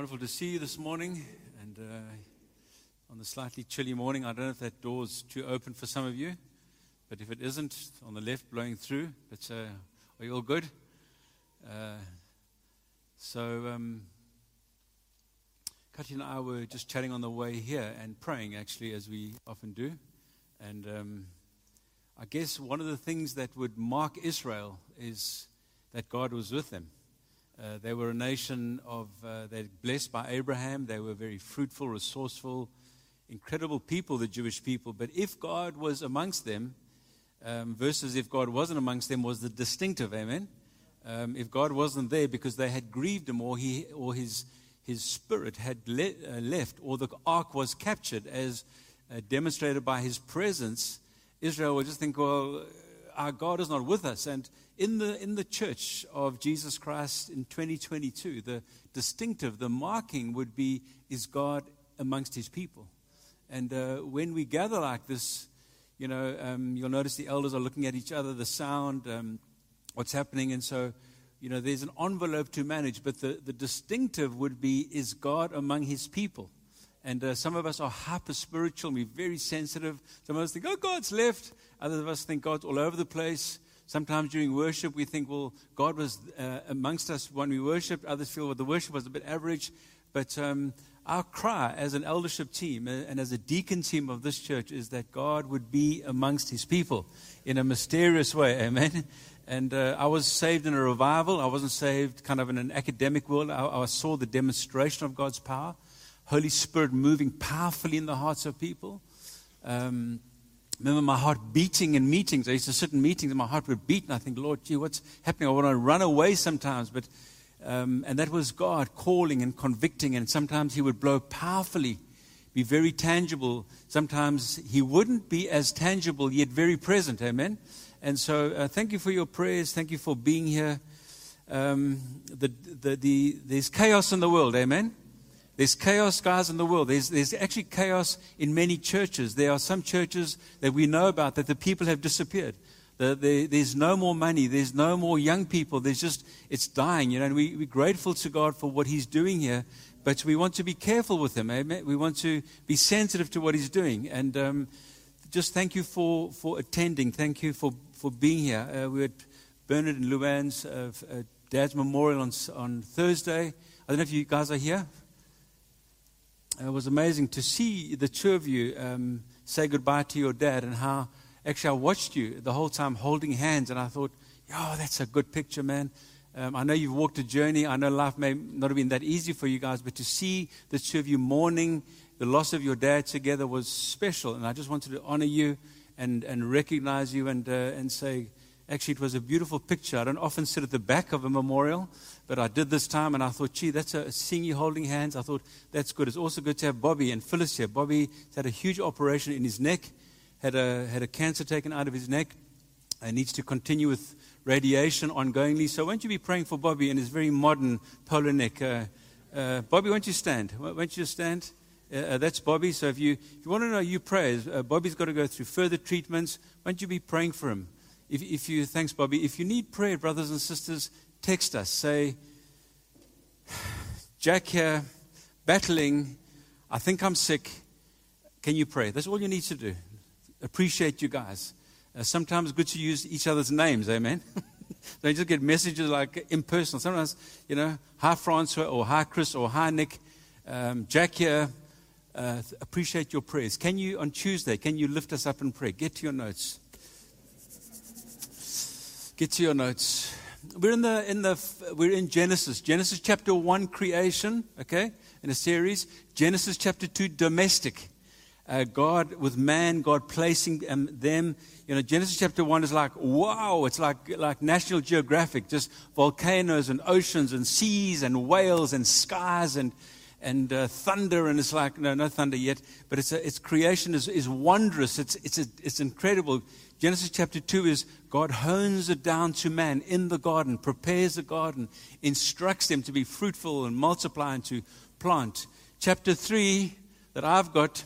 Wonderful to see you this morning and uh, on the slightly chilly morning. I don't know if that door's too open for some of you, but if it isn't, on the left blowing through. But uh, are you all good? Uh, so, um, Katia and I were just chatting on the way here and praying, actually, as we often do. And um, I guess one of the things that would mark Israel is that God was with them. Uh, they were a nation of, uh, they're blessed by Abraham. They were very fruitful, resourceful, incredible people, the Jewish people. But if God was amongst them, um, versus if God wasn't amongst them, was the distinctive, amen? Um, if God wasn't there because they had grieved him or, he, or his, his spirit had le- uh, left or the ark was captured as uh, demonstrated by his presence, Israel would just think, well, our God is not with us. And in the, in the church of Jesus Christ in 2022, the distinctive, the marking would be is God amongst his people. And uh, when we gather like this, you know, um, you'll notice the elders are looking at each other, the sound, um, what's happening. And so, you know, there's an envelope to manage, but the, the distinctive would be is God among his people. And uh, some of us are hyper spiritual, we're very sensitive. Some of us think, oh, God's left. Others of us think God's all over the place. Sometimes during worship, we think, well, God was uh, amongst us when we worshiped. Others feel, well, the worship was a bit average. But um, our cry as an eldership team uh, and as a deacon team of this church is that God would be amongst his people in a mysterious way. Amen. And uh, I was saved in a revival. I wasn't saved kind of in an academic world. I, I saw the demonstration of God's power, Holy Spirit moving powerfully in the hearts of people. Um, remember my heart beating in meetings. I used to sit in meetings and my heart would beat, and I think, Lord, gee, what's happening? I want to run away sometimes, but um, and that was God calling and convicting, and sometimes He would blow powerfully, be very tangible. Sometimes He wouldn't be as tangible, yet very present. Amen. And so, uh, thank you for your prayers. Thank you for being here. Um, the, the, the, there's chaos in the world. Amen. There's chaos, guys, in the world. There's, there's actually chaos in many churches. There are some churches that we know about that the people have disappeared. The, the, there's no more money. There's no more young people. There's just, it's dying, you know, and we, we're grateful to God for what He's doing here. But we want to be careful with Him. Amen? We want to be sensitive to what He's doing. And um, just thank you for, for attending. Thank you for, for being here. Uh, we had Bernard and Luann's uh, uh, dad's memorial on, on Thursday. I don't know if you guys are here it was amazing to see the two of you um, say goodbye to your dad and how actually I watched you the whole time holding hands and I thought, oh, that's a good picture, man. Um, I know you've walked a journey. I know life may not have been that easy for you guys, but to see the two of you mourning the loss of your dad together was special. And I just wanted to honor you and, and recognize you and, uh, and say, actually, it was a beautiful picture. I don't often sit at the back of a memorial, but I did this time, and I thought, gee, that's a seeing you holding hands. I thought that's good. It's also good to have Bobby and Phyllis here. Bobby had a huge operation in his neck, had a had a cancer taken out of his neck, and needs to continue with radiation ongoingly. So, won't you be praying for Bobby and his very modern polo neck? Uh, uh, Bobby, won't you stand? Won't you stand? Uh, uh, that's Bobby. So, if you if you want to know you prayers, uh, Bobby's got to go through further treatments. Won't you be praying for him? If, if you thanks, Bobby. If you need prayer, brothers and sisters, text us. Say, Jack here, battling. I think I'm sick. Can you pray? That's all you need to do. Appreciate you guys. Uh, sometimes good to use each other's names, amen? Don't just get messages like impersonal. Sometimes, you know, hi Francois or hi Chris or hi Nick. Um, Jack here, uh, appreciate your prayers. Can you, on Tuesday, can you lift us up in prayer? Get to your notes. Get to your notes we're in the in the we're in Genesis. Genesis chapter one, creation. Okay, in a series. Genesis chapter two, domestic. Uh, God with man, God placing um, them. You know, Genesis chapter one is like wow. It's like like National Geographic, just volcanoes and oceans and seas and whales and skies and and uh, thunder. And it's like no, no thunder yet, but it's a, its creation is is wondrous. It's it's a, it's incredible. Genesis chapter 2 is God hones it down to man in the garden, prepares the garden, instructs them to be fruitful and multiply and to plant. Chapter 3 that I've got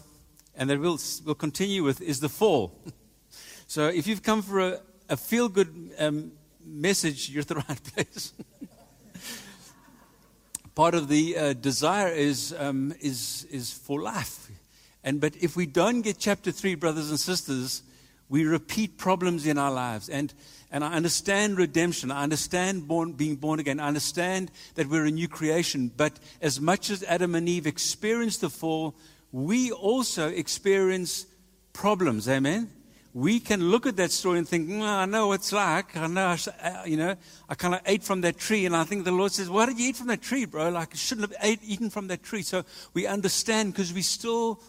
and that we'll, we'll continue with is the fall. so if you've come for a, a feel good um, message, you're at the right place. part of the uh, desire is, um, is, is for life. And, but if we don't get chapter 3, brothers and sisters, we repeat problems in our lives. And, and I understand redemption. I understand born, being born again. I understand that we're a new creation. But as much as Adam and Eve experienced the fall, we also experience problems. Amen? We can look at that story and think, mm, I know what it's like. I know, I, uh, you know, I kind of ate from that tree. And I think the Lord says, Why did you eat from that tree, bro? Like, I shouldn't have ate, eaten from that tree. So we understand because we still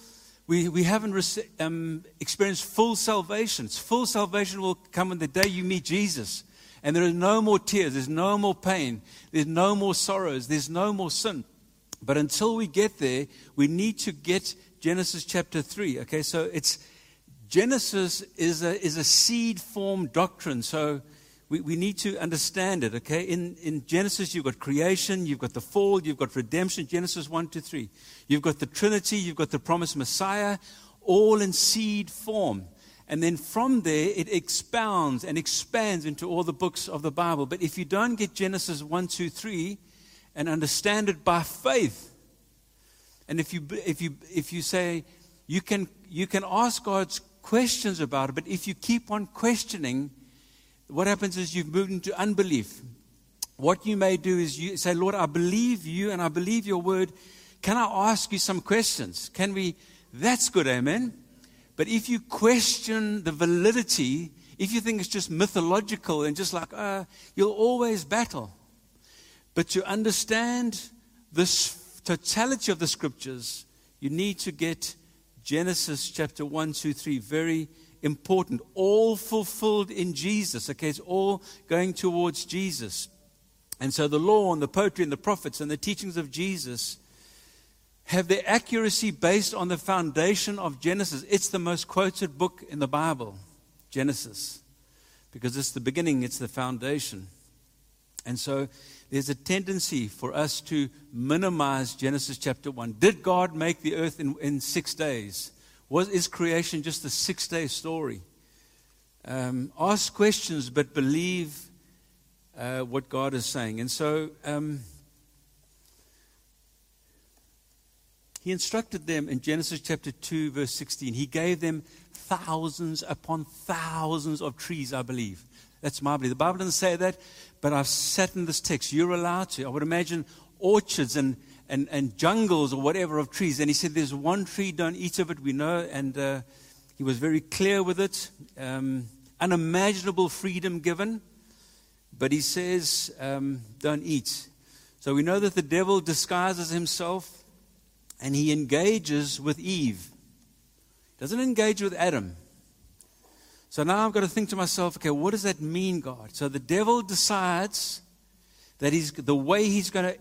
we, we haven't um, experienced full salvation. Full salvation will come on the day you meet Jesus. And there are no more tears, there's no more pain, there's no more sorrows, there's no more sin. But until we get there, we need to get Genesis chapter 3. Okay, so it's Genesis is a, is a seed form doctrine. So we, we need to understand it, okay? In, in Genesis, you've got creation, you've got the fall, you've got redemption, Genesis 1 to 3. You've got the Trinity, you've got the promised Messiah, all in seed form. And then from there, it expounds and expands into all the books of the Bible. But if you don't get Genesis 1, 2, 3 and understand it by faith, and if you, if you, if you say, you can, you can ask God's questions about it, but if you keep on questioning, what happens is you've moved into unbelief. What you may do is you say, Lord, I believe you and I believe your word. Can I ask you some questions? Can we? That's good, amen. But if you question the validity, if you think it's just mythological and just like, uh, you'll always battle. But to understand this totality of the scriptures, you need to get Genesis chapter 1, 2, 3 very important, all fulfilled in Jesus. Okay, it's all going towards Jesus. And so the law and the poetry and the prophets and the teachings of Jesus have their accuracy based on the foundation of Genesis. It's the most quoted book in the Bible, Genesis, because it's the beginning, it's the foundation. And so there's a tendency for us to minimize Genesis chapter 1. Did God make the earth in, in six days? Was, is creation just a six day story? Um, ask questions, but believe uh, what God is saying. And so um, he instructed them in Genesis chapter 2, verse 16. He gave them thousands upon thousands of trees, I believe. That's my belief. The Bible doesn't say that, but I've sat in this text. You're allowed to. I would imagine orchards and and, and jungles or whatever of trees. And he said, There's one tree, don't eat of it, we know. And uh, he was very clear with it. Um, unimaginable freedom given. But he says, um, Don't eat. So we know that the devil disguises himself and he engages with Eve. Doesn't engage with Adam. So now I've got to think to myself, okay, what does that mean, God? So the devil decides that he's the way he's going to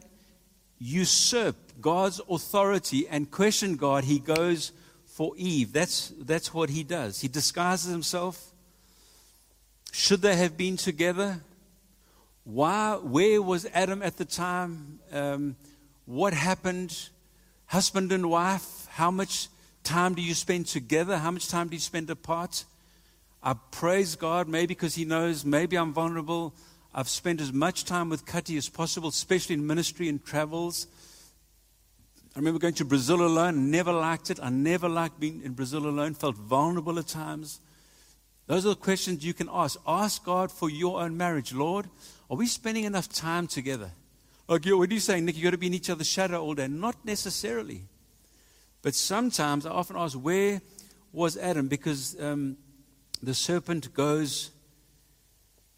usurp God's authority and question God, he goes for Eve. That's, that's what he does. He disguises himself. Should they have been together? Why, where was Adam at the time? Um, what happened? Husband and wife, how much time do you spend together? How much time do you spend apart? I praise God, maybe because He knows maybe I'm vulnerable. I've spent as much time with Cutty as possible, especially in ministry and travels. I remember going to Brazil alone, never liked it. I never liked being in Brazil alone, felt vulnerable at times. Those are the questions you can ask. Ask God for your own marriage. Lord, are we spending enough time together? Like, what are you saying, Nick? You've got to be in each other's shadow all day. Not necessarily. But sometimes I often ask, where was Adam? Because um, the serpent goes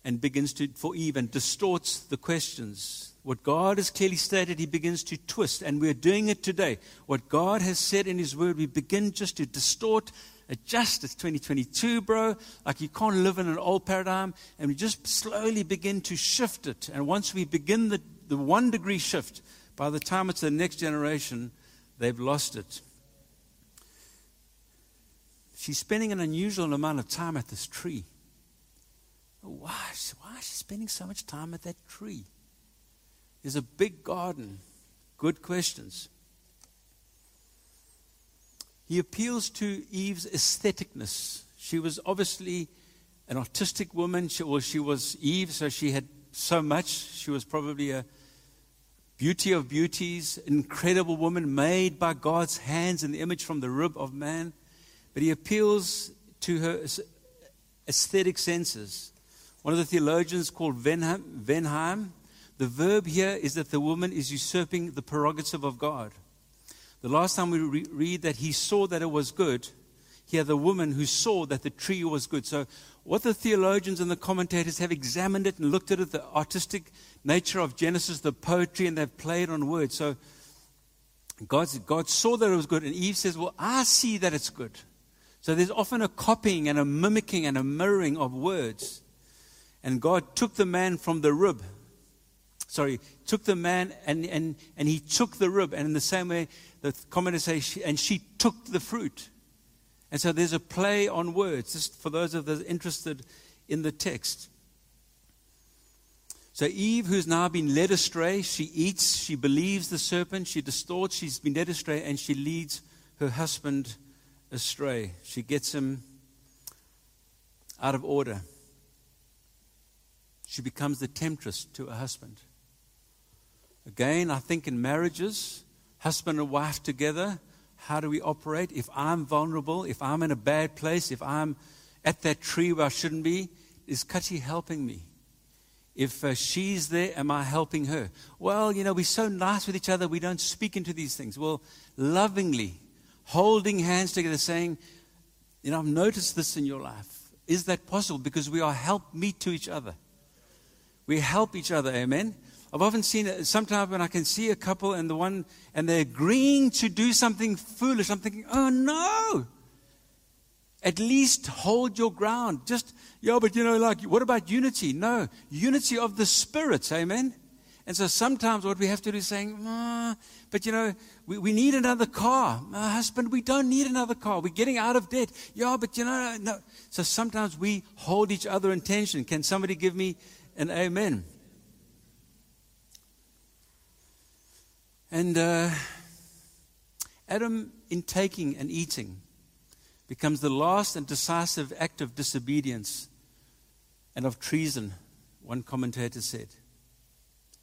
and begins to, for Eve, and distorts the questions. What God has clearly stated, he begins to twist, and we're doing it today. What God has said in his word, we begin just to distort, adjust. It's 2022, bro. Like you can't live in an old paradigm, and we just slowly begin to shift it. And once we begin the, the one degree shift, by the time it's the next generation, they've lost it. She's spending an unusual amount of time at this tree. Why, why is she spending so much time at that tree? There's a big garden. Good questions. He appeals to Eve's aestheticness. She was obviously an artistic woman. She, well, she was Eve, so she had so much. She was probably a, beauty of beauties, incredible woman made by God's hands in the image from the rib of man. But he appeals to her aesthetic senses. One of the theologians called Wenham, the verb here is that the woman is usurping the prerogative of God. The last time we re- read that he saw that it was good, here the woman who saw that the tree was good. So, what the theologians and the commentators have examined it and looked at it, the artistic nature of Genesis, the poetry, and they've played on words. So, God's, God saw that it was good, and Eve says, Well, I see that it's good. So, there's often a copying and a mimicking and a mirroring of words. And God took the man from the rib. Sorry, took the man and, and, and he took the rib. And in the same way, the commentators say, she, and she took the fruit. And so there's a play on words, just for those of us interested in the text. So Eve, who's now been led astray, she eats, she believes the serpent, she distorts, she's been led astray, and she leads her husband astray. She gets him out of order. She becomes the temptress to her husband. Again, I think in marriages, husband and wife together, how do we operate? If I'm vulnerable, if I'm in a bad place, if I'm at that tree where I shouldn't be, is Kati helping me? If uh, she's there, am I helping her? Well, you know, we're so nice with each other, we don't speak into these things. Well, lovingly, holding hands together, saying, You know, I've noticed this in your life. Is that possible? Because we are help meet to each other. We help each other, amen? I've often seen it sometimes when I can see a couple and the one and they're agreeing to do something foolish. I'm thinking, oh no. At least hold your ground. Just, yeah, but you know, like, what about unity? No, unity of the spirits, amen? And so sometimes what we have to do is saying, ah, but you know, we, we need another car. My husband, we don't need another car. We're getting out of debt. Yeah, but you know, no. So sometimes we hold each other in tension. Can somebody give me an amen? And uh, Adam, in taking and eating, becomes the last and decisive act of disobedience and of treason, one commentator said.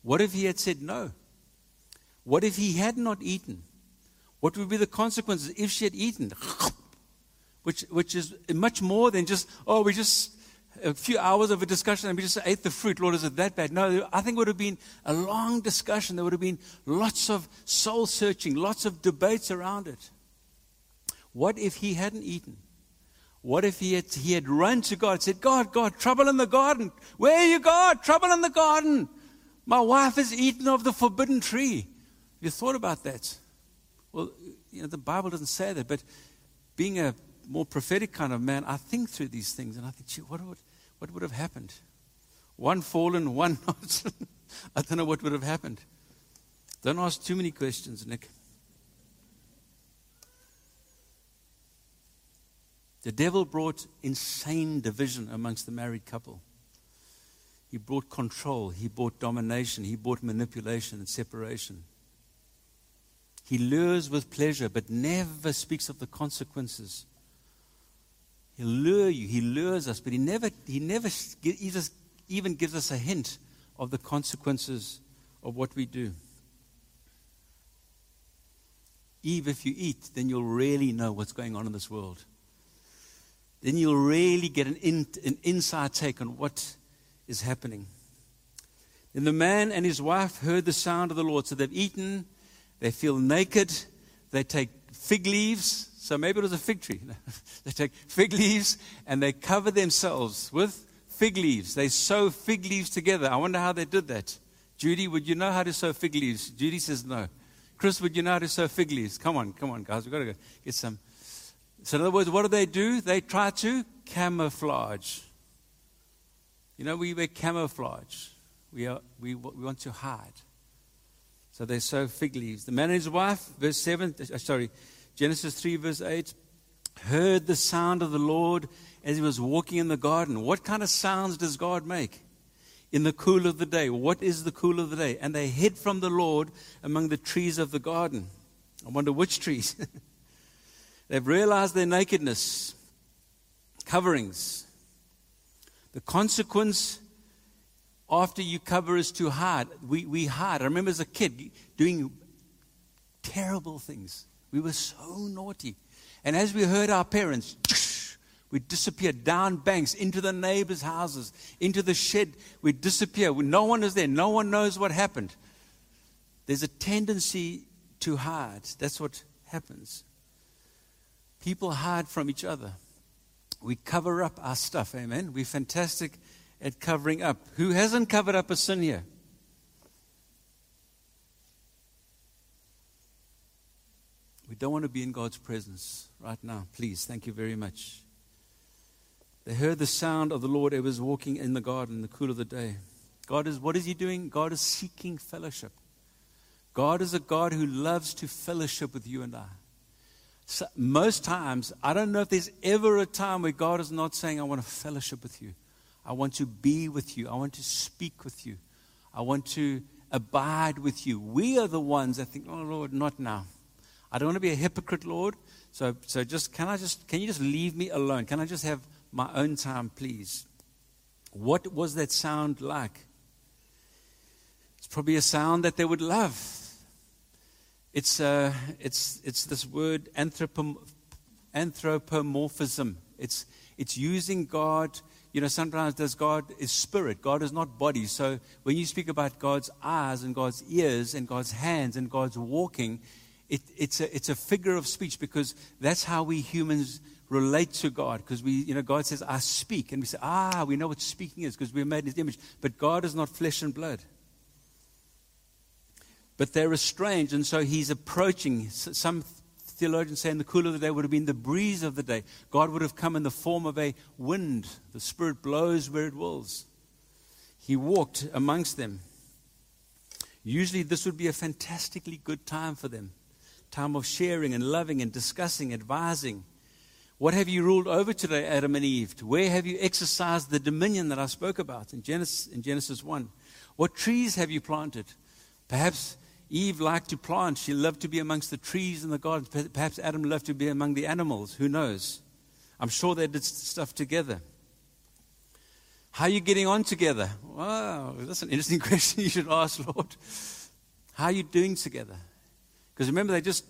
What if he had said no? What if he had not eaten? What would be the consequences if she had eaten? Which, which is much more than just, oh, we just a few hours of a discussion and we just ate the fruit. Lord, is it that bad? No, I think it would have been a long discussion. There would have been lots of soul searching, lots of debates around it. What if he hadn't eaten? What if he had, he had run to God and said, God, God, trouble in the garden. Where are you, God? Trouble in the garden. My wife has eaten of the forbidden tree. You thought about that? Well, you know, the Bible doesn't say that, but being a more prophetic kind of man, I think through these things and I think, gee, what would, what would have happened? One fallen, one not. I don't know what would have happened. Don't ask too many questions, Nick. The devil brought insane division amongst the married couple. He brought control, he brought domination, he brought manipulation and separation. He lures with pleasure, but never speaks of the consequences He'll lure you. He lures us, but he never, he never he just even gives us a hint of the consequences of what we do. Eve, if you eat, then you'll really know what's going on in this world. Then you'll really get an, in, an inside take on what is happening. Then the man and his wife heard the sound of the Lord. So they've eaten, they feel naked, they take fig leaves, so maybe it was a fig tree. they take fig leaves and they cover themselves with fig leaves. They sew fig leaves together. I wonder how they did that. Judy, would you know how to sew fig leaves? Judy says no. Chris, would you know how to sew fig leaves? Come on, come on, guys. We've got to go get some. So, in other words, what do they do? They try to camouflage. You know, we wear camouflage. We, are, we, we want to hide. So they sew fig leaves. The man and his wife, verse 7, uh, sorry, Genesis 3, verse 8, heard the sound of the Lord as he was walking in the garden. What kind of sounds does God make? In the cool of the day. What is the cool of the day? And they hid from the Lord among the trees of the garden. I wonder which trees. They've realized their nakedness, coverings. The consequence after you cover is to hide, we, we hide. I remember as a kid doing terrible things. We were so naughty. And as we heard our parents, we disappear down banks into the neighbors' houses, into the shed. We disappear. No one is there. No one knows what happened. There's a tendency to hide. That's what happens. People hide from each other. We cover up our stuff. Amen. We're fantastic at covering up. Who hasn't covered up a sin here? We don't want to be in God's presence right now. Please, thank you very much. They heard the sound of the Lord. He was walking in the garden in the cool of the day. God is, what is He doing? God is seeking fellowship. God is a God who loves to fellowship with you and I. So most times, I don't know if there's ever a time where God is not saying, I want to fellowship with you. I want to be with you. I want to speak with you. I want to abide with you. We are the ones that think, oh Lord, not now. I don't want to be a hypocrite, Lord. So, so just can I just can you just leave me alone? Can I just have my own time, please? What was that sound like? It's probably a sound that they would love. It's uh, it's it's this word anthropom- anthropomorphism. It's it's using God. You know, sometimes does God is spirit. God is not body. So when you speak about God's eyes and God's ears and God's hands and God's walking, it, it's, a, it's a figure of speech because that's how we humans relate to God. Because we, you know, God says, I speak. And we say, ah, we know what speaking is because we're made in his image. But God is not flesh and blood. But they're estranged, and so he's approaching. Some theologians say in the cool of the day would have been the breeze of the day. God would have come in the form of a wind. The Spirit blows where it wills. He walked amongst them. Usually, this would be a fantastically good time for them time of sharing and loving and discussing, advising. What have you ruled over today, Adam and Eve? Where have you exercised the dominion that I spoke about in Genesis, in Genesis 1? What trees have you planted? Perhaps Eve liked to plant. She loved to be amongst the trees in the garden. Perhaps Adam loved to be among the animals. Who knows? I'm sure they did stuff together. How are you getting on together? Wow, that's an interesting question you should ask, Lord. How are you doing together? Because remember, they just,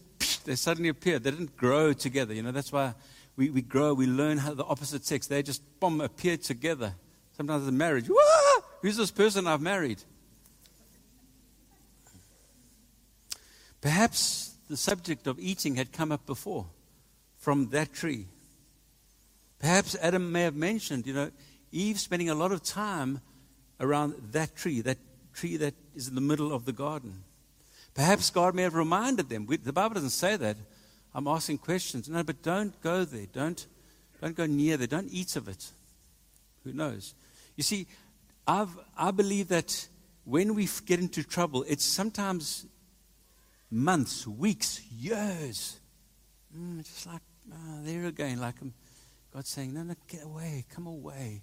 they suddenly appeared. They didn't grow together. You know, that's why we, we grow, we learn how the opposite sex, they just, boom, appear together. Sometimes in marriage, Wah! who's this person I've married? Perhaps the subject of eating had come up before from that tree. Perhaps Adam may have mentioned, you know, Eve spending a lot of time around that tree, that tree that is in the middle of the garden. Perhaps God may have reminded them. We, the Bible doesn't say that. I'm asking questions. No, but don't go there. Don't, don't go near there. Don't eat of it. Who knows? You see, I've, I believe that when we get into trouble, it's sometimes months, weeks, years. Mm, just like, oh, there again, like um, God saying, no, no, get away, come away.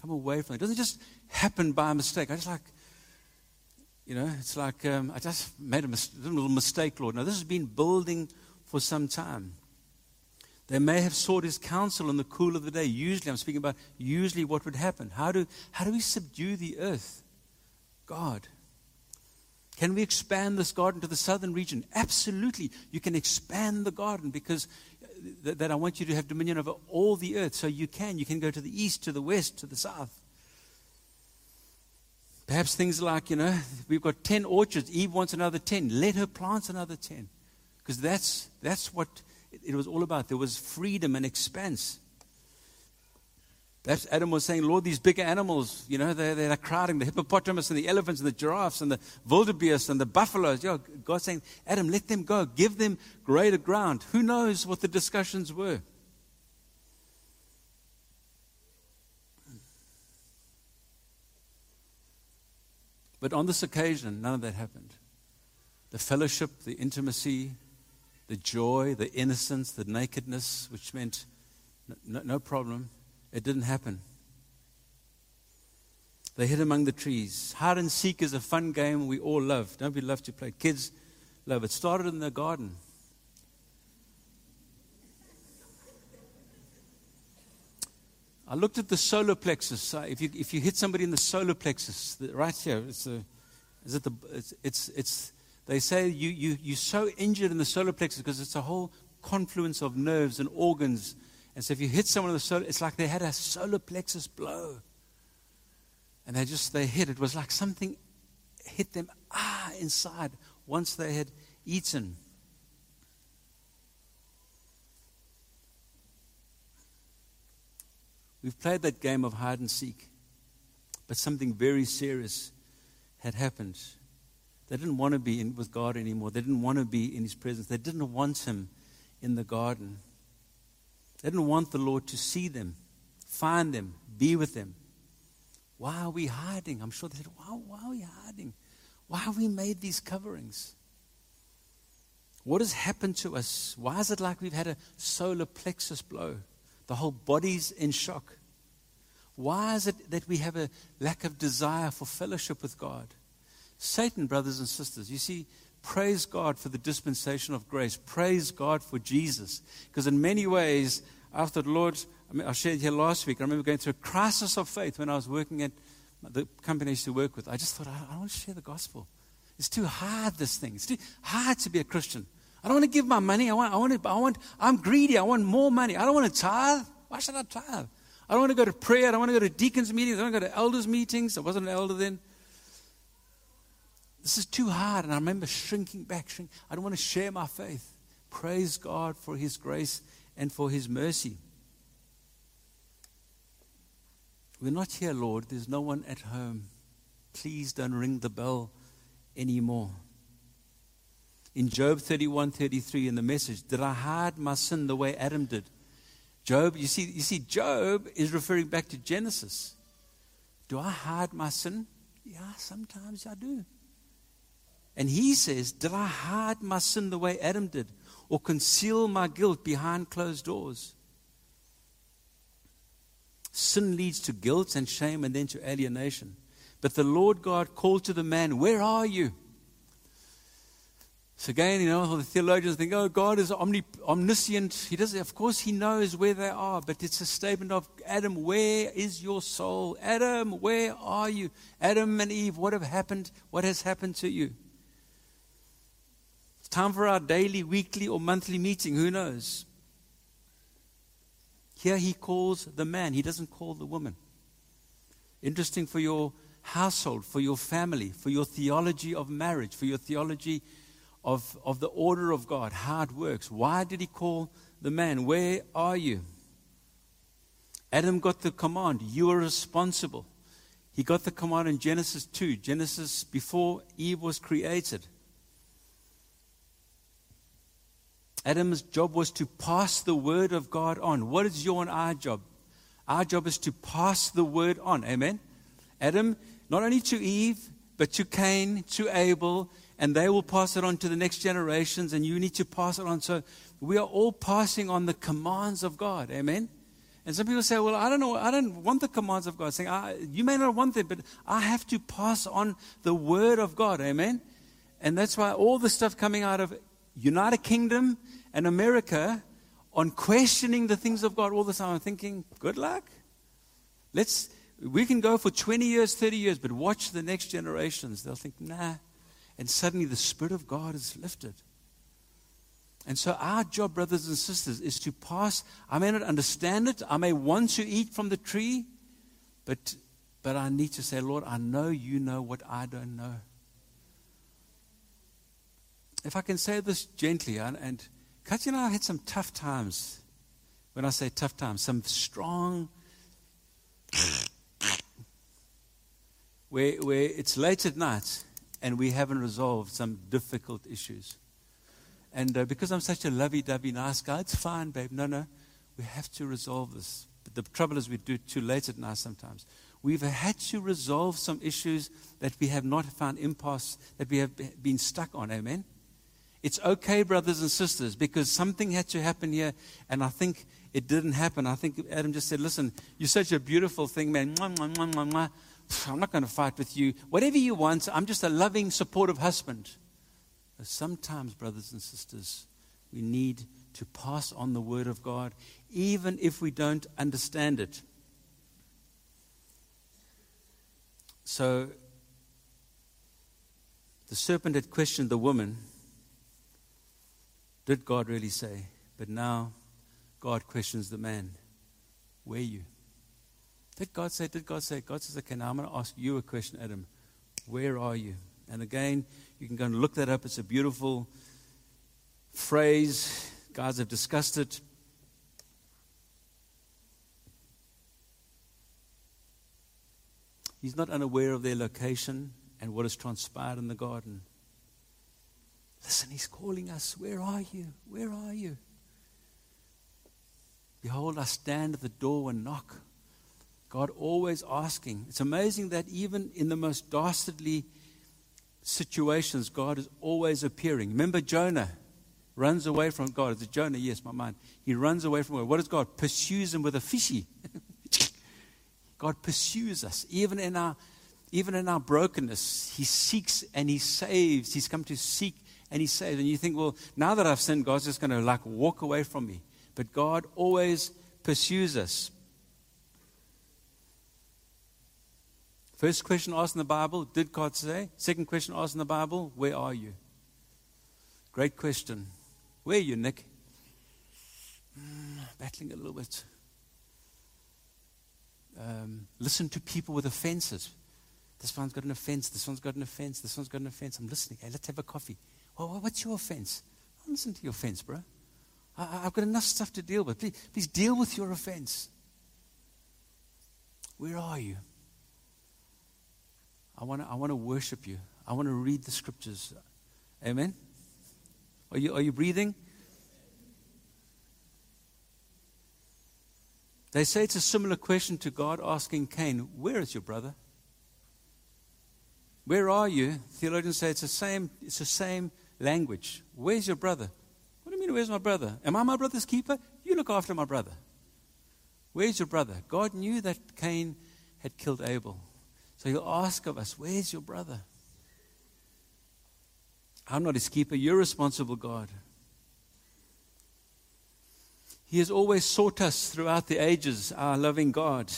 Come away from it. It doesn't just happen by mistake. I just like, you know, it's like um, I just made a, mis- little mistake, Lord. Now, this has been building for some time. They may have sought his counsel in the cool of the day. Usually, I'm speaking about usually what would happen. How do, how do we subdue the earth? God. Can we expand this garden to the southern region? Absolutely. You can expand the garden because th- that I want you to have dominion over all the earth. So you can. You can go to the east, to the west, to the south. Perhaps things like, you know, we've got 10 orchards. Eve wants another 10. Let her plant another 10. Because that's, that's what it was all about. There was freedom and expanse. Perhaps Adam was saying, Lord, these bigger animals, you know, they're, they're crowding the hippopotamus and the elephants and the giraffes and the wildebeest and the buffaloes. You know, God's saying, Adam, let them go. Give them greater ground. Who knows what the discussions were? But on this occasion, none of that happened. The fellowship, the intimacy, the joy, the innocence, the nakedness, which meant no, no problem, it didn't happen. They hid among the trees. Hide and seek is a fun game we all love. Don't we love to play? Kids love it. Started in the garden. I looked at the solar plexus. If, you, if you hit somebody in the solar plexus, right here, it's a, is it the, it's, it's, it's, they say you, you, you're so injured in the solar plexus because it's a whole confluence of nerves and organs. And so if you hit someone in the solar, it's like they had a solar plexus blow. And they just, they hit. It was like something hit them ah inside once they had eaten. We've played that game of hide and seek, but something very serious had happened. They didn't want to be in, with God anymore. They didn't want to be in His presence. They didn't want Him in the garden. They didn't want the Lord to see them, find them, be with them. Why are we hiding? I'm sure they said, why, why are we hiding? Why have we made these coverings? What has happened to us? Why is it like we've had a solar plexus blow? The whole body's in shock. Why is it that we have a lack of desire for fellowship with God? Satan, brothers and sisters, you see, praise God for the dispensation of grace. Praise God for Jesus. Because in many ways, after the Lord, I, mean, I shared here last week, I remember going through a crisis of faith when I was working at the company I used to work with. I just thought, I, I don't want to share the gospel. It's too hard, this thing. It's too hard to be a Christian. I don't want to give my money. I want, I want, I want, I'm greedy. I want more money. I don't want to tithe. Why should I tithe? I don't want to go to prayer. I don't want to go to deacons' meetings. I don't want to go to elders' meetings. I wasn't an elder then. This is too hard. And I remember shrinking back. Shrink. I don't want to share my faith. Praise God for His grace and for His mercy. We're not here, Lord. There's no one at home. Please don't ring the bell anymore in Job 31 33 in the message, Did I hide my sin the way Adam did? Job, you see, you see, Job is referring back to Genesis. Do I hide my sin? Yeah, sometimes I do. And he says, Did I hide my sin the way Adam did, or conceal my guilt behind closed doors? Sin leads to guilt and shame and then to alienation. But the Lord God called to the man, Where are you? So again, you know, the theologians think, oh, God is omni- omniscient. He does, of course, He knows where they are, but it's a statement of Adam, where is your soul? Adam, where are you? Adam and Eve, what have happened? What has happened to you? It's time for our daily, weekly, or monthly meeting. Who knows? Here he calls the man, he doesn't call the woman. Interesting for your household, for your family, for your theology of marriage, for your theology of, of the order of God, it works. Why did he call the man? Where are you? Adam got the command, you are responsible. He got the command in Genesis 2, Genesis before Eve was created. Adam's job was to pass the word of God on. What is your and our job? Our job is to pass the word on. Amen. Adam, not only to Eve, but to Cain, to Abel, and they will pass it on to the next generations, and you need to pass it on. So we are all passing on the commands of God. Amen. And some people say, "Well, I don't know. I don't want the commands of God." Saying, "You may not want them, but I have to pass on the word of God." Amen. And that's why all the stuff coming out of United Kingdom and America on questioning the things of God all the time. I'm thinking, good luck. Let's. We can go for 20 years, 30 years, but watch the next generations. They'll think, nah, and suddenly the Spirit of God is lifted. And so, our job, brothers and sisters, is to pass. I may not understand it, I may want to eat from the tree, but, but I need to say, Lord, I know you know what I don't know. If I can say this gently, and, and Katya and I had some tough times. When I say tough times, some strong, where, where it's late at night and we haven't resolved some difficult issues. And uh, because I'm such a lovey dovey, nice guy, it's fine, babe. No, no, we have to resolve this. But the trouble is, we do it too late at night sometimes. We've had to resolve some issues that we have not found impasse, that we have been stuck on. Amen? It's okay, brothers and sisters, because something had to happen here, and I think it didn't happen. I think Adam just said, Listen, you're such a beautiful thing, man. Mwah, mwah, mwah, I'm not going to fight with you. Whatever you want, I'm just a loving, supportive husband. But sometimes, brothers and sisters, we need to pass on the word of God, even if we don't understand it. So, the serpent had questioned the woman Did God really say? But now, God questions the man Were you? Did God say? Did God say? God says, okay, now I'm going to ask you a question, Adam. Where are you? And again, you can go and look that up. It's a beautiful phrase. Guys have discussed it. He's not unaware of their location and what has transpired in the garden. Listen, he's calling us. Where are you? Where are you? Behold, I stand at the door and knock. God always asking. It's amazing that even in the most dastardly situations, God is always appearing. Remember Jonah runs away from God. Is it Jonah? Yes, my mind. He runs away from God. What does God? Pursues him with a fishy. God pursues us. Even in our even in our brokenness, He seeks and He saves. He's come to seek and He saves. And you think, well, now that I've sinned, God's just going to like walk away from me. But God always pursues us. First question asked in the Bible, did God say? Second question asked in the Bible, where are you? Great question. Where are you, Nick? Mm, battling a little bit. Um, listen to people with offenses. This one's got an offense. This one's got an offense. This one's got an offense. I'm listening. Hey, let's have a coffee. Well, what's your offense? Listen to your offense, bro. I, have got enough stuff to deal with. Please, please deal with your offense. Where are you? I want to I wanna worship you. I want to read the scriptures. Amen? Are you, are you breathing? They say it's a similar question to God asking Cain, Where is your brother? Where are you? Theologians say it's the same, it's the same language. Where's your brother? What do you mean, where's my brother? Am I my brother's keeper? You look after my brother. Where's your brother? God knew that Cain had killed Abel. So he'll ask of us, Where's your brother? I'm not his keeper. You're responsible, God. He has always sought us throughout the ages, our loving God.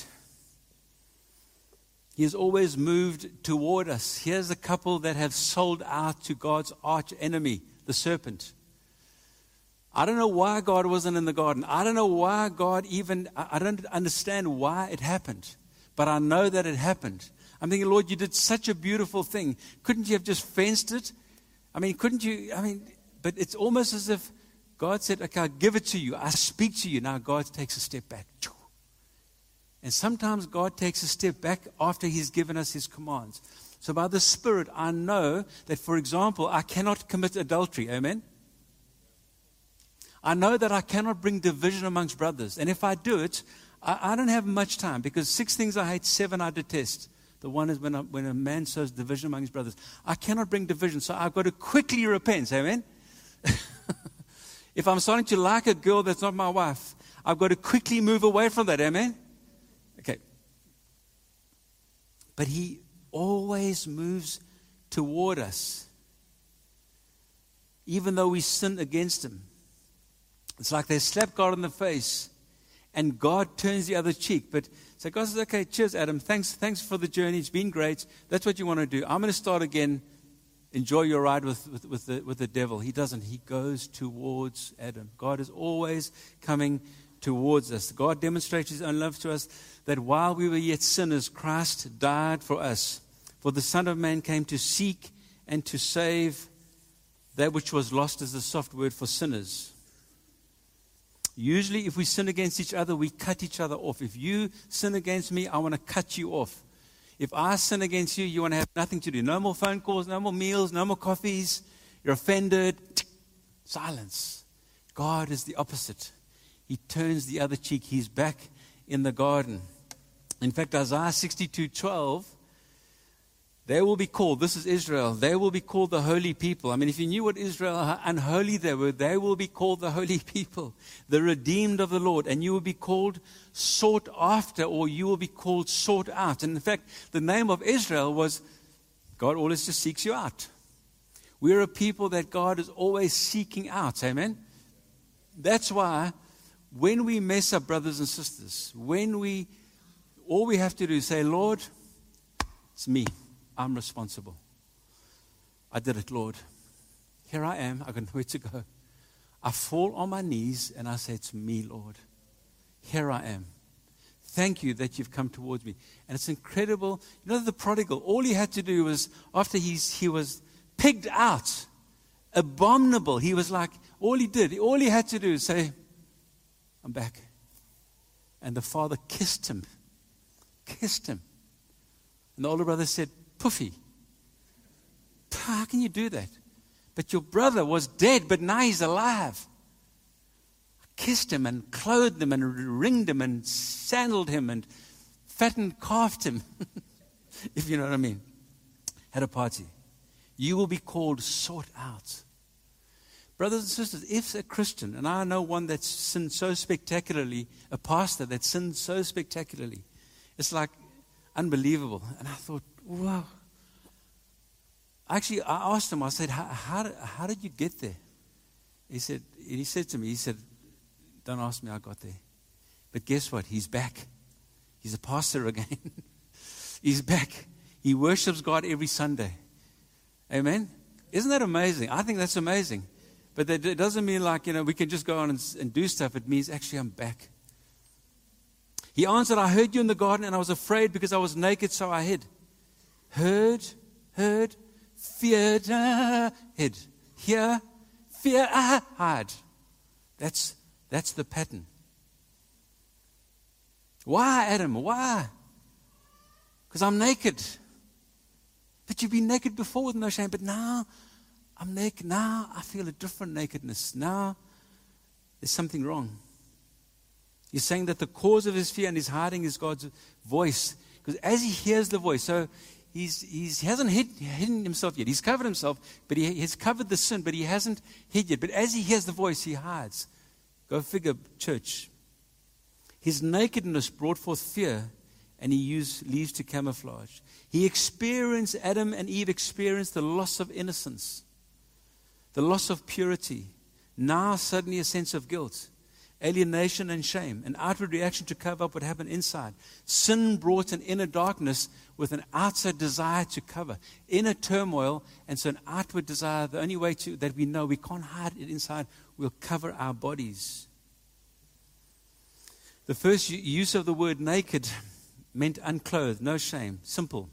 He has always moved toward us. Here's a couple that have sold out to God's arch enemy, the serpent. I don't know why God wasn't in the garden. I don't know why God even, I don't understand why it happened. But I know that it happened. I'm thinking, Lord, you did such a beautiful thing. Couldn't you have just fenced it? I mean, couldn't you? I mean, but it's almost as if God said, okay, I'll give it to you. I speak to you. Now God takes a step back. And sometimes God takes a step back after He's given us His commands. So by the Spirit, I know that, for example, I cannot commit adultery. Amen? I know that I cannot bring division amongst brothers. And if I do it, I, I don't have much time because six things I hate, seven I detest. The one is when a, when a man sows division among his brothers. I cannot bring division, so I've got to quickly repent. Amen? If I'm starting to like a girl that's not my wife, I've got to quickly move away from that. Amen? Okay. But he always moves toward us, even though we sin against him. It's like they slap God in the face and God turns the other cheek. But so God says, okay, cheers, Adam. Thanks, thanks for the journey. It's been great. That's what you want to do. I'm going to start again enjoy your ride with, with, with, the, with the devil. He doesn't. He goes towards Adam. God is always coming towards us. God demonstrates his own love to us that while we were yet sinners, Christ died for us. For the Son of Man came to seek and to save that which was lost as a soft word for sinners. Usually, if we sin against each other, we cut each other off. If you sin against me, I want to cut you off. If I sin against you, you want to have nothing to do. No more phone calls, no more meals, no more coffees. You're offended. Silence. God is the opposite. He turns the other cheek. He's back in the garden. In fact, Isaiah 62 12 they will be called, this is Israel, they will be called the holy people. I mean, if you knew what Israel, how unholy they were, they will be called the holy people, the redeemed of the Lord. And you will be called sought after, or you will be called sought out. And in fact, the name of Israel was God always just seeks you out. We're a people that God is always seeking out. Amen? That's why when we mess up, brothers and sisters, when we, all we have to do is say, Lord, It's me. I'm responsible. I did it, Lord. Here I am. I got nowhere to go. I fall on my knees and I say, It's me, Lord. Here I am. Thank you that you've come towards me. And it's incredible. You know, the prodigal, all he had to do was, after he's, he was pigged out, abominable, he was like, all he did, all he had to do is say, I'm back. And the father kissed him. Kissed him. And the older brother said, Puffy, how can you do that? But your brother was dead, but now he's alive. I kissed him and clothed him and ringed him and sandaled him and fattened calfed him, if you know what I mean. Had a party. You will be called sought out. Brothers and sisters, if a Christian, and I know one that's sinned so spectacularly, a pastor that sinned so spectacularly, it's like unbelievable. And I thought, wow. Actually, I asked him, I said, how, how, did, you get there? He said, he said to me, he said, don't ask me how I got there. But guess what? He's back. He's a pastor again. He's back. He worships God every Sunday. Amen? Isn't that amazing? I think that's amazing. But that it doesn't mean like, you know, we can just go on and, and do stuff. It means actually I'm back. He answered, I heard you in the garden and I was afraid because I was naked, so I hid. Heard, heard, feared, uh, hid. Hear, fear, uh, hide. That's, that's the pattern. Why, Adam? Why? Because I'm naked. But you've been naked before with no shame, but now I'm naked. Now I feel a different nakedness. Now there's something wrong. He's saying that the cause of his fear and his hiding is God's voice. Because as he hears the voice, so he's, he's, he hasn't hid, hidden himself yet. He's covered himself, but he, he's covered the sin, but he hasn't hid yet. But as he hears the voice, he hides. Go figure, church. His nakedness brought forth fear, and he used leaves to camouflage. He experienced, Adam and Eve experienced the loss of innocence the loss of purity, now suddenly a sense of guilt, alienation and shame, an outward reaction to cover up what happened inside. Sin brought an inner darkness with an outside desire to cover, inner turmoil, and so an outward desire. The only way to, that we know we can't hide it inside, we'll cover our bodies. The first use of the word naked meant unclothed, no shame, simple.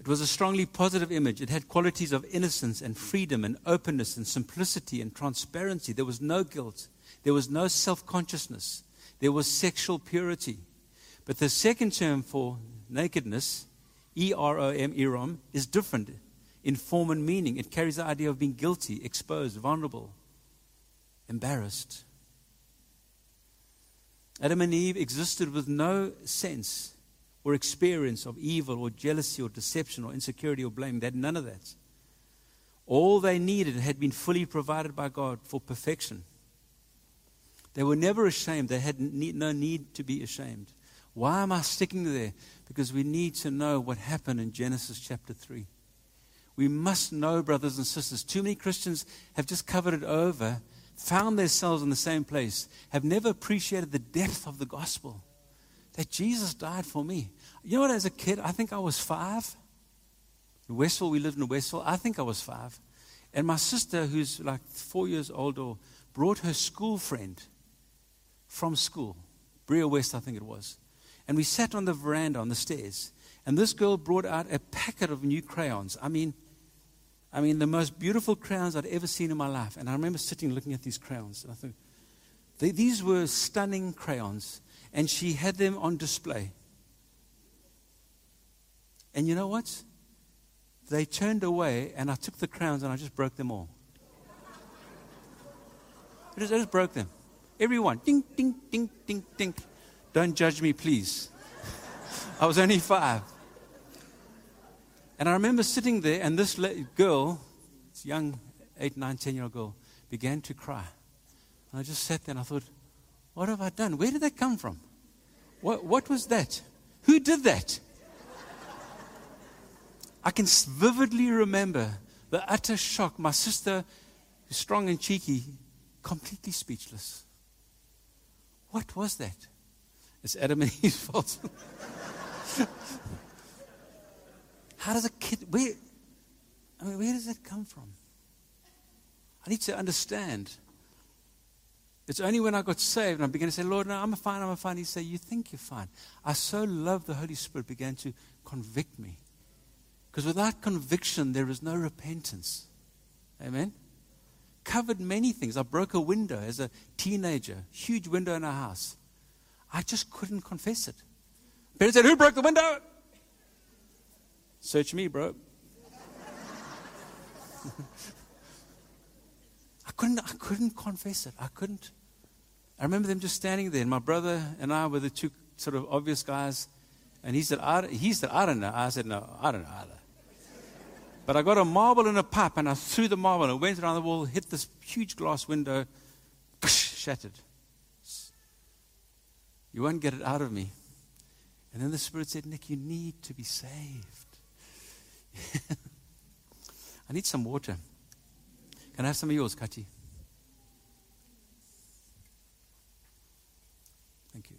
It was a strongly positive image. It had qualities of innocence and freedom and openness and simplicity and transparency. There was no guilt. There was no self consciousness. There was sexual purity. But the second term for nakedness, E R O M, erom, is different in form and meaning. It carries the idea of being guilty, exposed, vulnerable, embarrassed. Adam and Eve existed with no sense or experience of evil or jealousy or deception or insecurity or blame. They had none of that. All they needed had been fully provided by God for perfection. They were never ashamed. They had no need to be ashamed. Why am I sticking there? Because we need to know what happened in Genesis chapter 3. We must know, brothers and sisters. Too many Christians have just covered it over, found themselves in the same place, have never appreciated the depth of the gospel that Jesus died for me. You know what, as a kid, I think I was five. In Westville, we lived in Westville. I think I was five. And my sister, who's like four years older, brought her school friend from school, Brea West, I think it was. And we sat on the veranda on the stairs. And this girl brought out a packet of new crayons. I mean, I mean, the most beautiful crayons I'd ever seen in my life. And I remember sitting looking at these crayons. And I thought, these were stunning crayons and she had them on display. And you know what? They turned away, and I took the crowns and I just broke them all. I just, I just broke them. Everyone. Ding, ding, ding, ding, ding. Don't judge me, please. I was only five. And I remember sitting there, and this girl, this young eight, nine, ten year old girl, began to cry. And I just sat there and I thought, what have I done? Where did that come from? What, what was that? Who did that? I can vividly remember the utter shock. My sister, strong and cheeky, completely speechless. What was that? It's Adam and Eve's fault. How does a kid, where, I mean, where does that come from? I need to understand. It's only when I got saved and I began to say, Lord, no, I'm fine, I'm fine. He said, You think you're fine. I so love the Holy Spirit began to convict me. Because without conviction, there is no repentance. Amen? Covered many things. I broke a window as a teenager, huge window in our house. I just couldn't confess it. Parents said, Who broke the window? Search me, bro. I couldn't, I couldn't confess it. I couldn't. I remember them just standing there, and my brother and I were the two sort of obvious guys. And he said, I, he said, I don't know. I said, No, I don't know either. But I got a marble in a pipe, and I threw the marble, and it went around the wall, hit this huge glass window, shattered. You won't get it out of me. And then the Spirit said, Nick, you need to be saved. I need some water. Can I have some of yours, Kati? Thank you.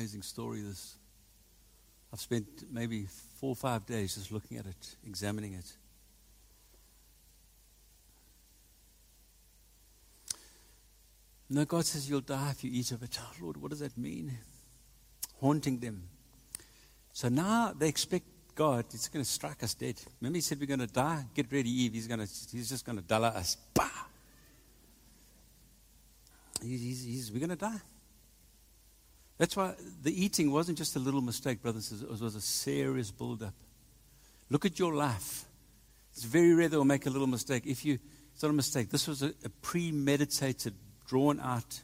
Amazing story, this. I've spent maybe four or five days just looking at it, examining it. No, God says you'll die if you eat of it. Oh, Lord, what does that mean? Haunting them. So now they expect God, it's going to strike us dead. Remember, He said we're going to die? Get ready, Eve. He's, going to, he's just going to dull us. Bah! He's, he's, he's, we're going to die. That's why the eating wasn't just a little mistake, brothers. It was a serious build-up. Look at your life. It's very rare that we'll make a little mistake. If you, it's not a mistake. This was a, a premeditated, drawn-out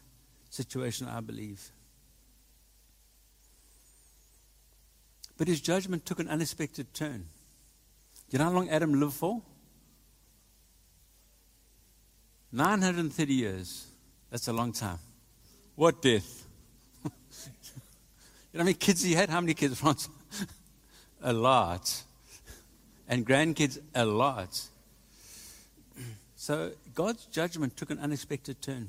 situation, I believe. But his judgment took an unexpected turn. Do you know how long Adam lived for? 930 years. That's a long time. What death? You know how many kids he had? How many kids, Franz? a lot. And grandkids, a lot. So God's judgment took an unexpected turn. And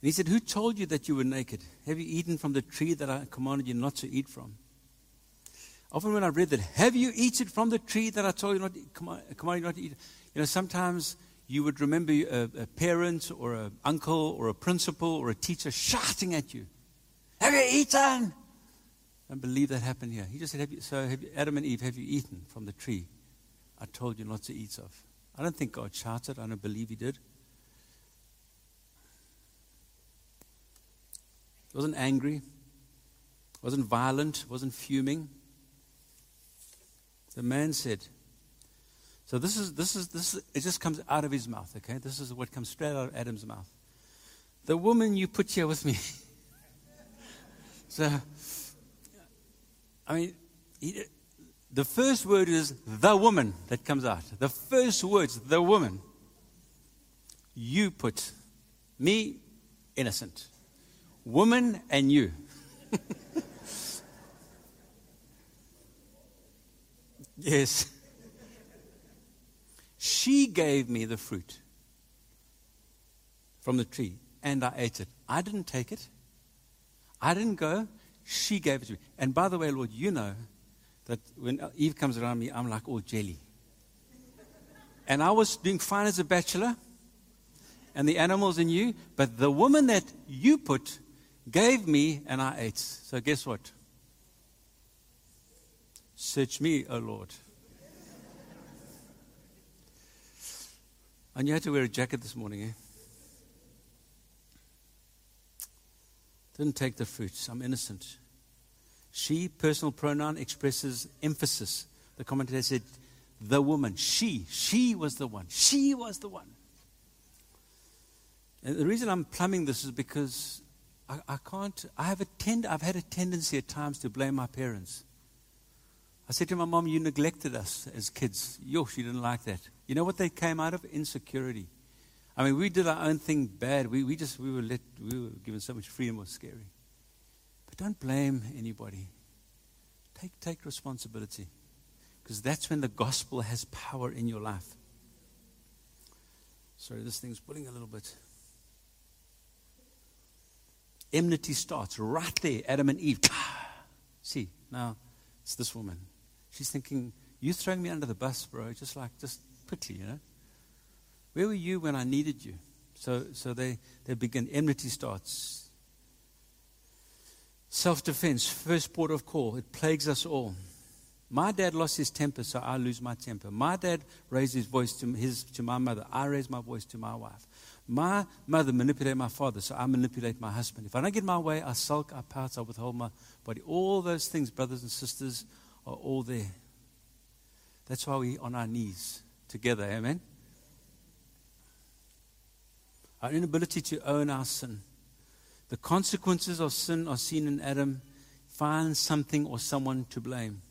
he said, Who told you that you were naked? Have you eaten from the tree that I commanded you not to eat from? Often when I read that, have you eaten from the tree that I told you not to eat, commanded you not to eat? You know, sometimes you would remember a, a parent or an uncle or a principal or a teacher shouting at you, Have you eaten? I believe that happened here. He just said, have you, So, have you, Adam and Eve, have you eaten from the tree I told you not to eat of? I don't think God shouted. I don't believe He did. He wasn't angry, wasn't violent, wasn't fuming. The man said, so this is this is this is, it just comes out of his mouth, okay? This is what comes straight out of Adam's mouth. The woman you put here with me. so I mean he, the first word is the woman that comes out. The first words, the woman. You put me innocent. Woman and you. yes. She gave me the fruit from the tree, and I ate it. I didn't take it. I didn't go. She gave it to me. And by the way, Lord, you know that when Eve comes around me, I'm like all jelly. And I was doing fine as a bachelor, and the animals in you, but the woman that you put gave me, and I ate. So guess what? Search me, O Lord. And you had to wear a jacket this morning, eh? Didn't take the fruits. I'm innocent. She, personal pronoun, expresses emphasis. The commentator said, the woman. She. She was the one. She was the one. And the reason I'm plumbing this is because I, I can't, I have a tend, I've had a tendency at times to blame my parents. I said to my mom, You neglected us as kids. Yo, she didn't like that. You know what they came out of? Insecurity. I mean, we did our own thing bad. We, we just, we were let, we were given so much freedom, it was scary. But don't blame anybody. Take, take responsibility. Because that's when the gospel has power in your life. Sorry, this thing's pulling a little bit. Enmity starts right there, Adam and Eve. See, now it's this woman. She's thinking, You throwing me under the bus, bro, just like, just quickly, you know? Where were you when I needed you? So, so they, they begin, enmity starts. Self defense, first port of call. It plagues us all. My dad lost his temper, so I lose my temper. My dad raised his voice to, his, to my mother. I raise my voice to my wife. My mother manipulated my father, so I manipulate my husband. If I don't get my way, I sulk, I pout, I withhold my body. All those things, brothers and sisters, are all there. That's why we're on our knees together. Amen? Our inability to own our sin. The consequences of sin are seen in Adam. Find something or someone to blame.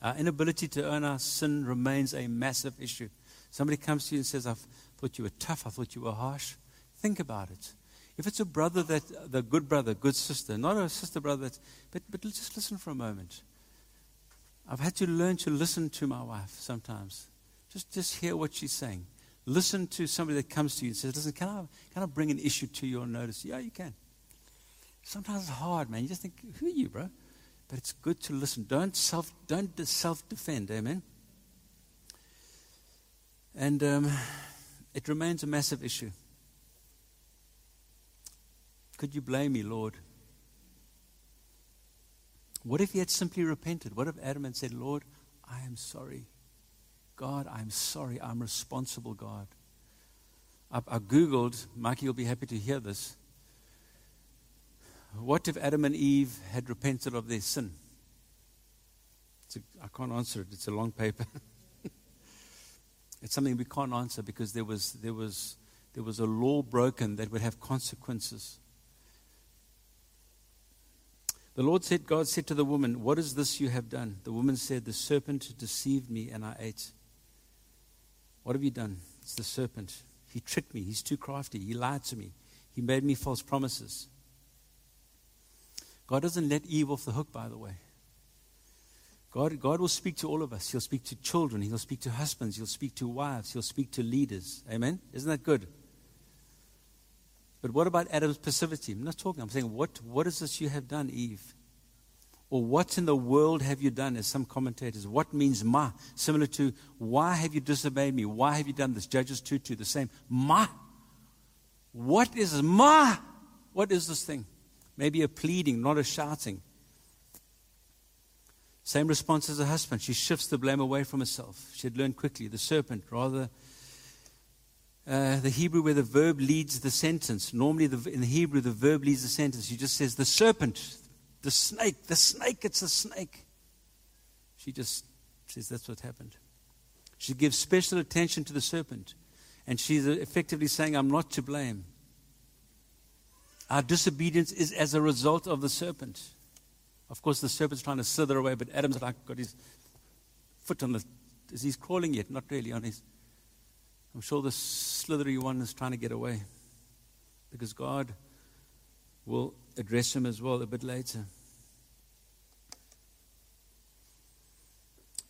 Our inability to own our sin remains a massive issue. Somebody comes to you and says, I thought you were tough, I thought you were harsh. Think about it. If it's a brother that, the good brother, good sister, not a sister brother, but, but just listen for a moment. I've had to learn to listen to my wife sometimes. Just, just hear what she's saying. Listen to somebody that comes to you and says, Listen, can I, can I bring an issue to your notice? Yeah, you can. Sometimes it's hard, man. You just think, Who are you, bro? But it's good to listen. Don't self, don't self defend. Amen. And um, it remains a massive issue. Could you blame me, Lord? What if he had simply repented? What if Adam had said, Lord, I am sorry. God, I'm sorry. I'm responsible, God. I, I Googled, Mikey will be happy to hear this. What if Adam and Eve had repented of their sin? I can't answer it. It's a long paper. it's something we can't answer because there was, there, was, there was a law broken that would have consequences. The Lord said, God said to the woman, What is this you have done? The woman said, The serpent deceived me and I ate. What have you done? It's the serpent. He tricked me. He's too crafty. He lied to me. He made me false promises. God doesn't let Eve off the hook, by the way. God, God will speak to all of us. He'll speak to children. He'll speak to husbands. He'll speak to wives. He'll speak to leaders. Amen? Isn't that good? But what about Adam's passivity? I'm not talking. I'm saying, what, what is this you have done, Eve? Or what in the world have you done, as some commentators? What means ma? Similar to, why have you disobeyed me? Why have you done this? Judges 2 2, the same. Ma. What is ma? What is this thing? Maybe a pleading, not a shouting. Same response as a husband. She shifts the blame away from herself. She had learned quickly. The serpent, rather, uh, the Hebrew where the verb leads the sentence. Normally, the, in the Hebrew, the verb leads the sentence. She just says, the serpent, the snake, the snake, it's the snake. She just says that's what happened. She gives special attention to the serpent. And she's effectively saying, I'm not to blame. Our disobedience is as a result of the serpent. Of course, the serpent's trying to slither away, but Adam's like got his foot on the. Is he's crawling yet? Not really. On his. I'm sure the slithery one is trying to get away, because God will address him as well a bit later.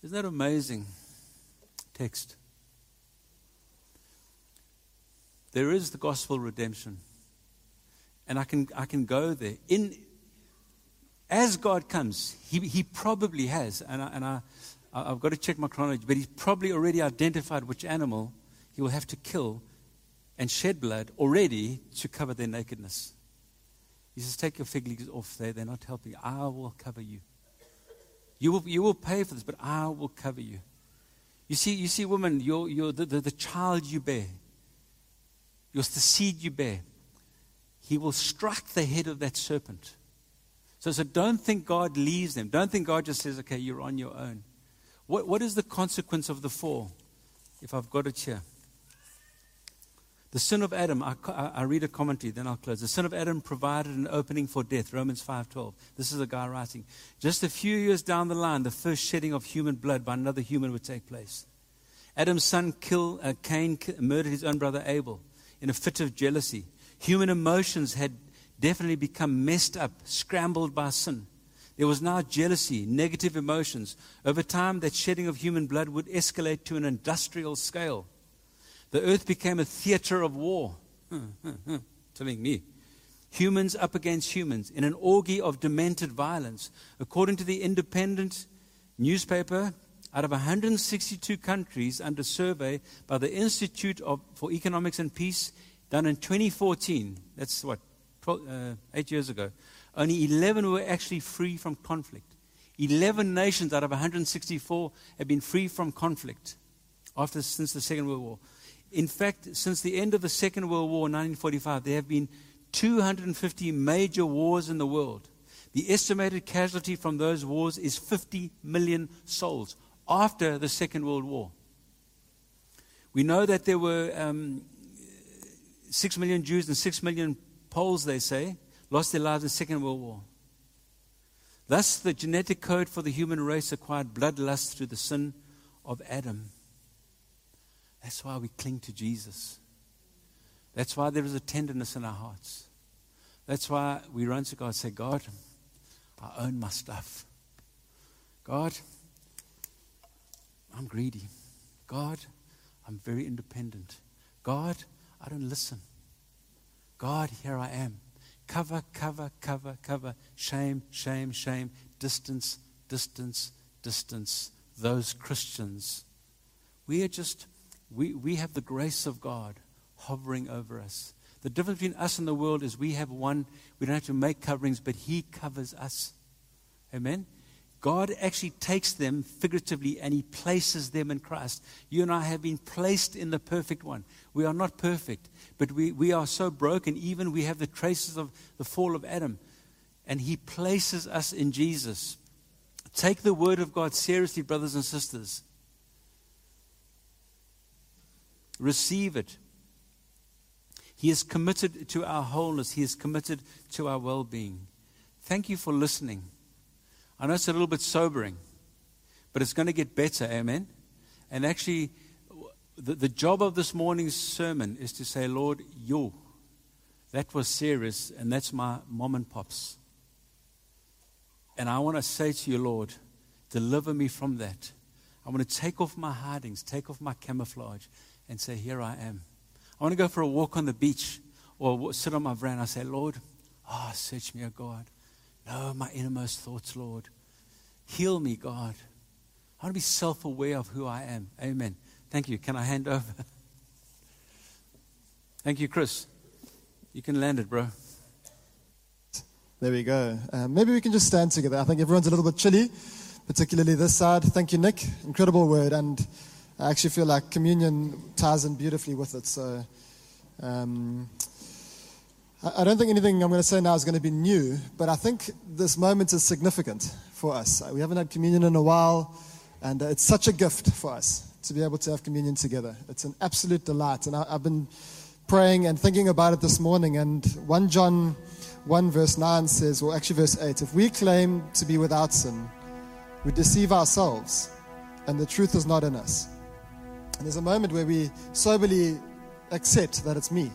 Isn't that amazing? Text. There is the gospel redemption. And I can, I can go there. In, as God comes, he, he probably has, and, I, and I, I've got to check my chronology, but he's probably already identified which animal he will have to kill and shed blood already to cover their nakedness. He says, Take your fig leaves off there, they're not helping. I will cover you. You will, you will pay for this, but I will cover you. You see, you see, woman, you're, you're the, the, the child you bear, you're the seed you bear he will strike the head of that serpent. So, so don't think God leaves them. Don't think God just says, okay, you're on your own. What, what is the consequence of the fall? If I've got it here. The sin of Adam, I, I, read a commentary, then I'll close. The sin of Adam provided an opening for death, Romans 5.12. This is a guy writing. Just a few years down the line, the first shedding of human blood by another human would take place. Adam's son, kill, uh, Cain, murdered his own brother Abel. in a fit of jealousy. Human emotions had definitely become messed up, scrambled by sin. There was now jealousy, negative emotions. Over time, that shedding of human blood would escalate to an industrial scale. The earth became a theater of war. Hmm, hmm, hmm. Telling me. Humans up against humans in an orgy of demented violence. According to the independent newspaper, out of 162 countries under survey by the Institute of, for Economics and Peace, done in 2014, that's what, 12, uh, eight years ago, only 11 were actually free from conflict. 11 nations out of 164 have been free from conflict after, since the Second World War. In fact, since the end of the Second World War in 1945, there have been 250 major wars in the world. The estimated casualty from those wars is 50 million souls after the Second World War. We know that there were um, 6 million Jews and 6 million Poles, they say, lost their lives in the Second World War. Thus, the genetic code for the human race acquired bloodlust through the sin of Adam. That's why we cling to Jesus. That's why there is a tenderness in our hearts. That's why we run to God and say, God, I own my stuff. God, I'm greedy. God, I'm very independent. God, I don't listen. God, here I am. Cover, cover, cover, cover. Shame, shame, shame. Distance, distance, distance. Those Christians. We are just, we, we have the grace of God hovering over us. The difference between us and the world is we have one, we don't have to make coverings, but He covers us. Amen? God actually takes them figuratively and He places them in Christ. You and I have been placed in the perfect one. We are not perfect, but we, we are so broken, even we have the traces of the fall of Adam. And He places us in Jesus. Take the Word of God seriously, brothers and sisters. Receive it. He is committed to our wholeness, He is committed to our well being. Thank you for listening. I know it's a little bit sobering, but it's going to get better. Amen. And actually, the, the job of this morning's sermon is to say, Lord, you, that was serious, and that's my mom and pops. And I want to say to you, Lord, deliver me from that. I want to take off my hidings, take off my camouflage, and say, Here I am. I want to go for a walk on the beach or sit on my veranda. I say, Lord, ah, oh, search me, O God. Know my innermost thoughts, Lord. Heal me, God. I want to be self aware of who I am. Amen. Thank you. Can I hand over? Thank you, Chris. You can land it, bro. There we go. Um, maybe we can just stand together. I think everyone's a little bit chilly, particularly this side. Thank you, Nick. Incredible word. And I actually feel like communion ties in beautifully with it. So. Um, I don't think anything I'm going to say now is going to be new, but I think this moment is significant for us. We haven't had communion in a while, and it's such a gift for us to be able to have communion together. It's an absolute delight. And I've been praying and thinking about it this morning, and 1 John 1, verse 9 says, or actually verse 8, if we claim to be without sin, we deceive ourselves, and the truth is not in us. And there's a moment where we soberly accept that it's me,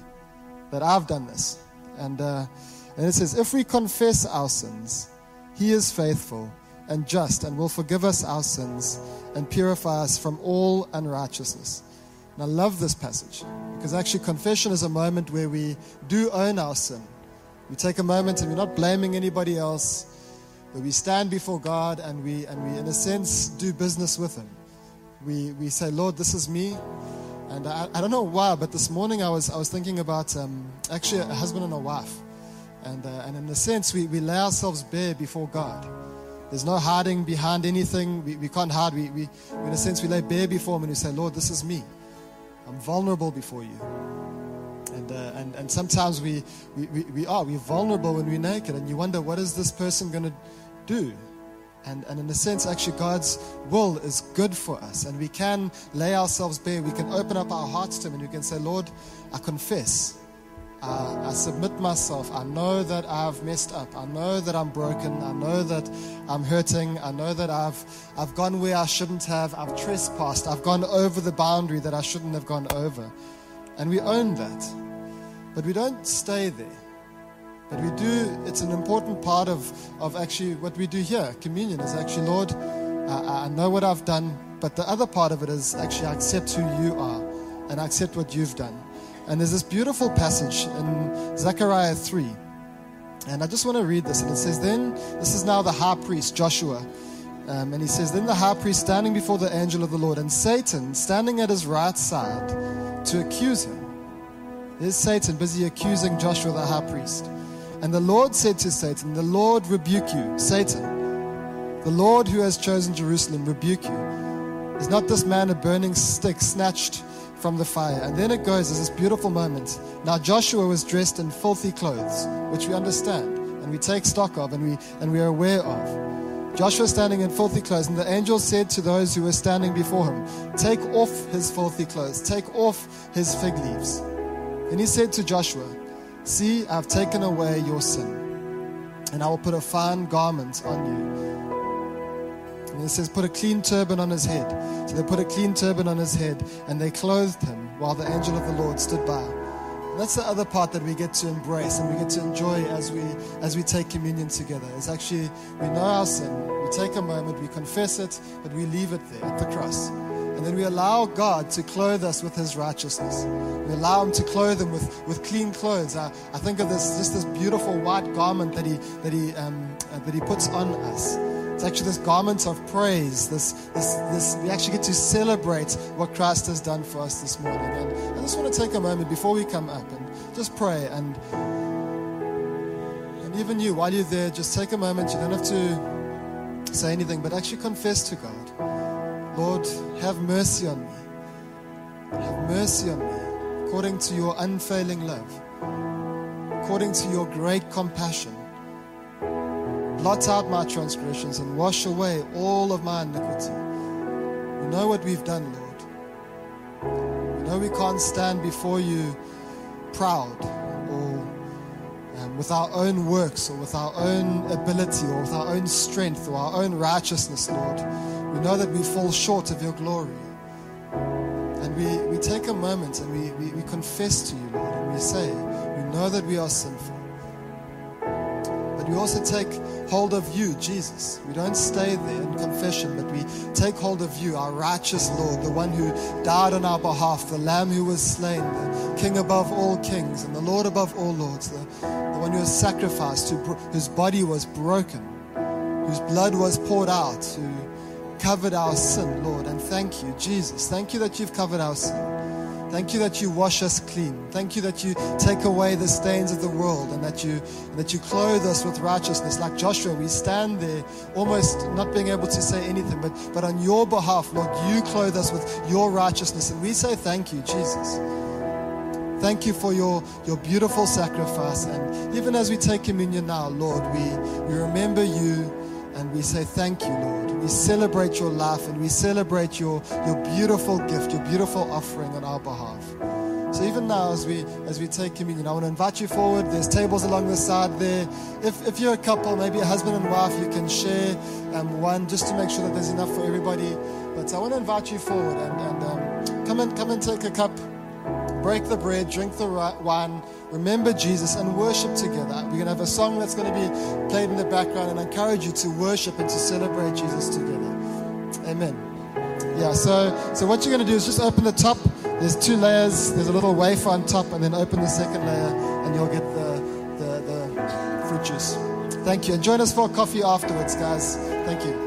that I've done this and, uh, and it says, If we confess our sins, he is faithful and just and will forgive us our sins and purify us from all unrighteousness. And I love this passage because actually, confession is a moment where we do own our sin. We take a moment and we're not blaming anybody else, but we stand before God and we, and we in a sense, do business with Him. We, we say, Lord, this is me. And I, I, don't know why, but this morning I was, I was thinking about um, actually a husband and a wife. And, uh, and in a sense, we, we lay ourselves bare before God. There's no hiding behind anything. We, we can't hide. We, we, in a sense, we lay bare before Him and we say, Lord, this is me. I'm vulnerable before you. And, uh, and, and sometimes we, we, we, we are. We're vulnerable when we're naked. And you wonder, what is this person going to do? And, and in a sense, actually, God's will is good for us. And we can lay ourselves bare. We can open up our hearts to Him and we can say, Lord, I confess. I submit myself. I know that I've messed up. I know that I'm broken. I know that I'm hurting. I know that I've, I've gone where I shouldn't have. I've trespassed. I've gone over the boundary that I shouldn't have gone over. And we own that. But we don't stay there. We do, it's an important part of, of actually what we do here. Communion is actually, Lord, I, I know what I've done, but the other part of it is actually I accept who you are and I accept what you've done. And there's this beautiful passage in Zechariah 3. And I just want to read this. And it says, Then, this is now the high priest, Joshua. Um, and he says, Then the high priest standing before the angel of the Lord, and Satan standing at his right side to accuse him. There's Satan busy accusing Joshua the high priest. And the Lord said to Satan, The Lord rebuke you, Satan. The Lord who has chosen Jerusalem rebuke you. Is not this man a burning stick snatched from the fire? And then it goes, there's this beautiful moment. Now Joshua was dressed in filthy clothes, which we understand and we take stock of and we, and we are aware of. Joshua standing in filthy clothes, and the angel said to those who were standing before him, Take off his filthy clothes, take off his fig leaves. And he said to Joshua, See, I've taken away your sin, and I will put a fine garment on you. And it says, Put a clean turban on his head. So they put a clean turban on his head, and they clothed him while the angel of the Lord stood by. And that's the other part that we get to embrace and we get to enjoy as we as we take communion together. It's actually we know our sin, we take a moment, we confess it, but we leave it there at the cross. And then we allow God to clothe us with His righteousness. We allow Him to clothe Him with, with clean clothes. I, I think of this just this beautiful white garment that He that He um, uh, that He puts on us. It's actually this garment of praise. This this this we actually get to celebrate what Christ has done for us this morning. And I just want to take a moment before we come up and just pray and and even you while you're there, just take a moment. You don't have to say anything, but actually confess to God. Lord, have mercy on me. Have mercy on me according to your unfailing love, according to your great compassion. Blot out my transgressions and wash away all of my iniquity. We know what we've done, Lord. We know we can't stand before you proud or um, with our own works or with our own ability or with our own strength or our own righteousness, Lord. We know that we fall short of your glory. And we, we take a moment and we, we, we confess to you, Lord, and we say, we know that we are sinful. But we also take hold of you, Jesus. We don't stay there in confession, but we take hold of you, our righteous Lord, the one who died on our behalf, the Lamb who was slain, the King above all kings, and the Lord above all lords, the, the one who was sacrificed, who, whose body was broken, whose blood was poured out, who covered our sin, Lord. And thank you, Jesus. Thank you that you've covered our sin. Thank you that you wash us clean. Thank you that you take away the stains of the world and that you and that you clothe us with righteousness. Like Joshua, we stand there almost not being able to say anything, but, but on your behalf, Lord, you clothe us with your righteousness. And we say thank you, Jesus. Thank you for your, your beautiful sacrifice. And even as we take communion now, Lord, we, we remember you and we say thank you, Lord. We celebrate your life and we celebrate your, your beautiful gift, your beautiful offering on our behalf. So even now, as we as we take communion, I want to invite you forward. There's tables along the side there. If, if you're a couple, maybe a husband and wife, you can share um, one just to make sure that there's enough for everybody. But I want to invite you forward and, and um, come and come and take a cup, break the bread, drink the wine remember Jesus and worship together. We're going to have a song that's going to be played in the background and I encourage you to worship and to celebrate Jesus together. Amen. Yeah, so, so what you're going to do is just open the top. There's two layers. There's a little wafer on top, and then open the second layer, and you'll get the, the, the fruit juice. Thank you. And join us for coffee afterwards, guys. Thank you.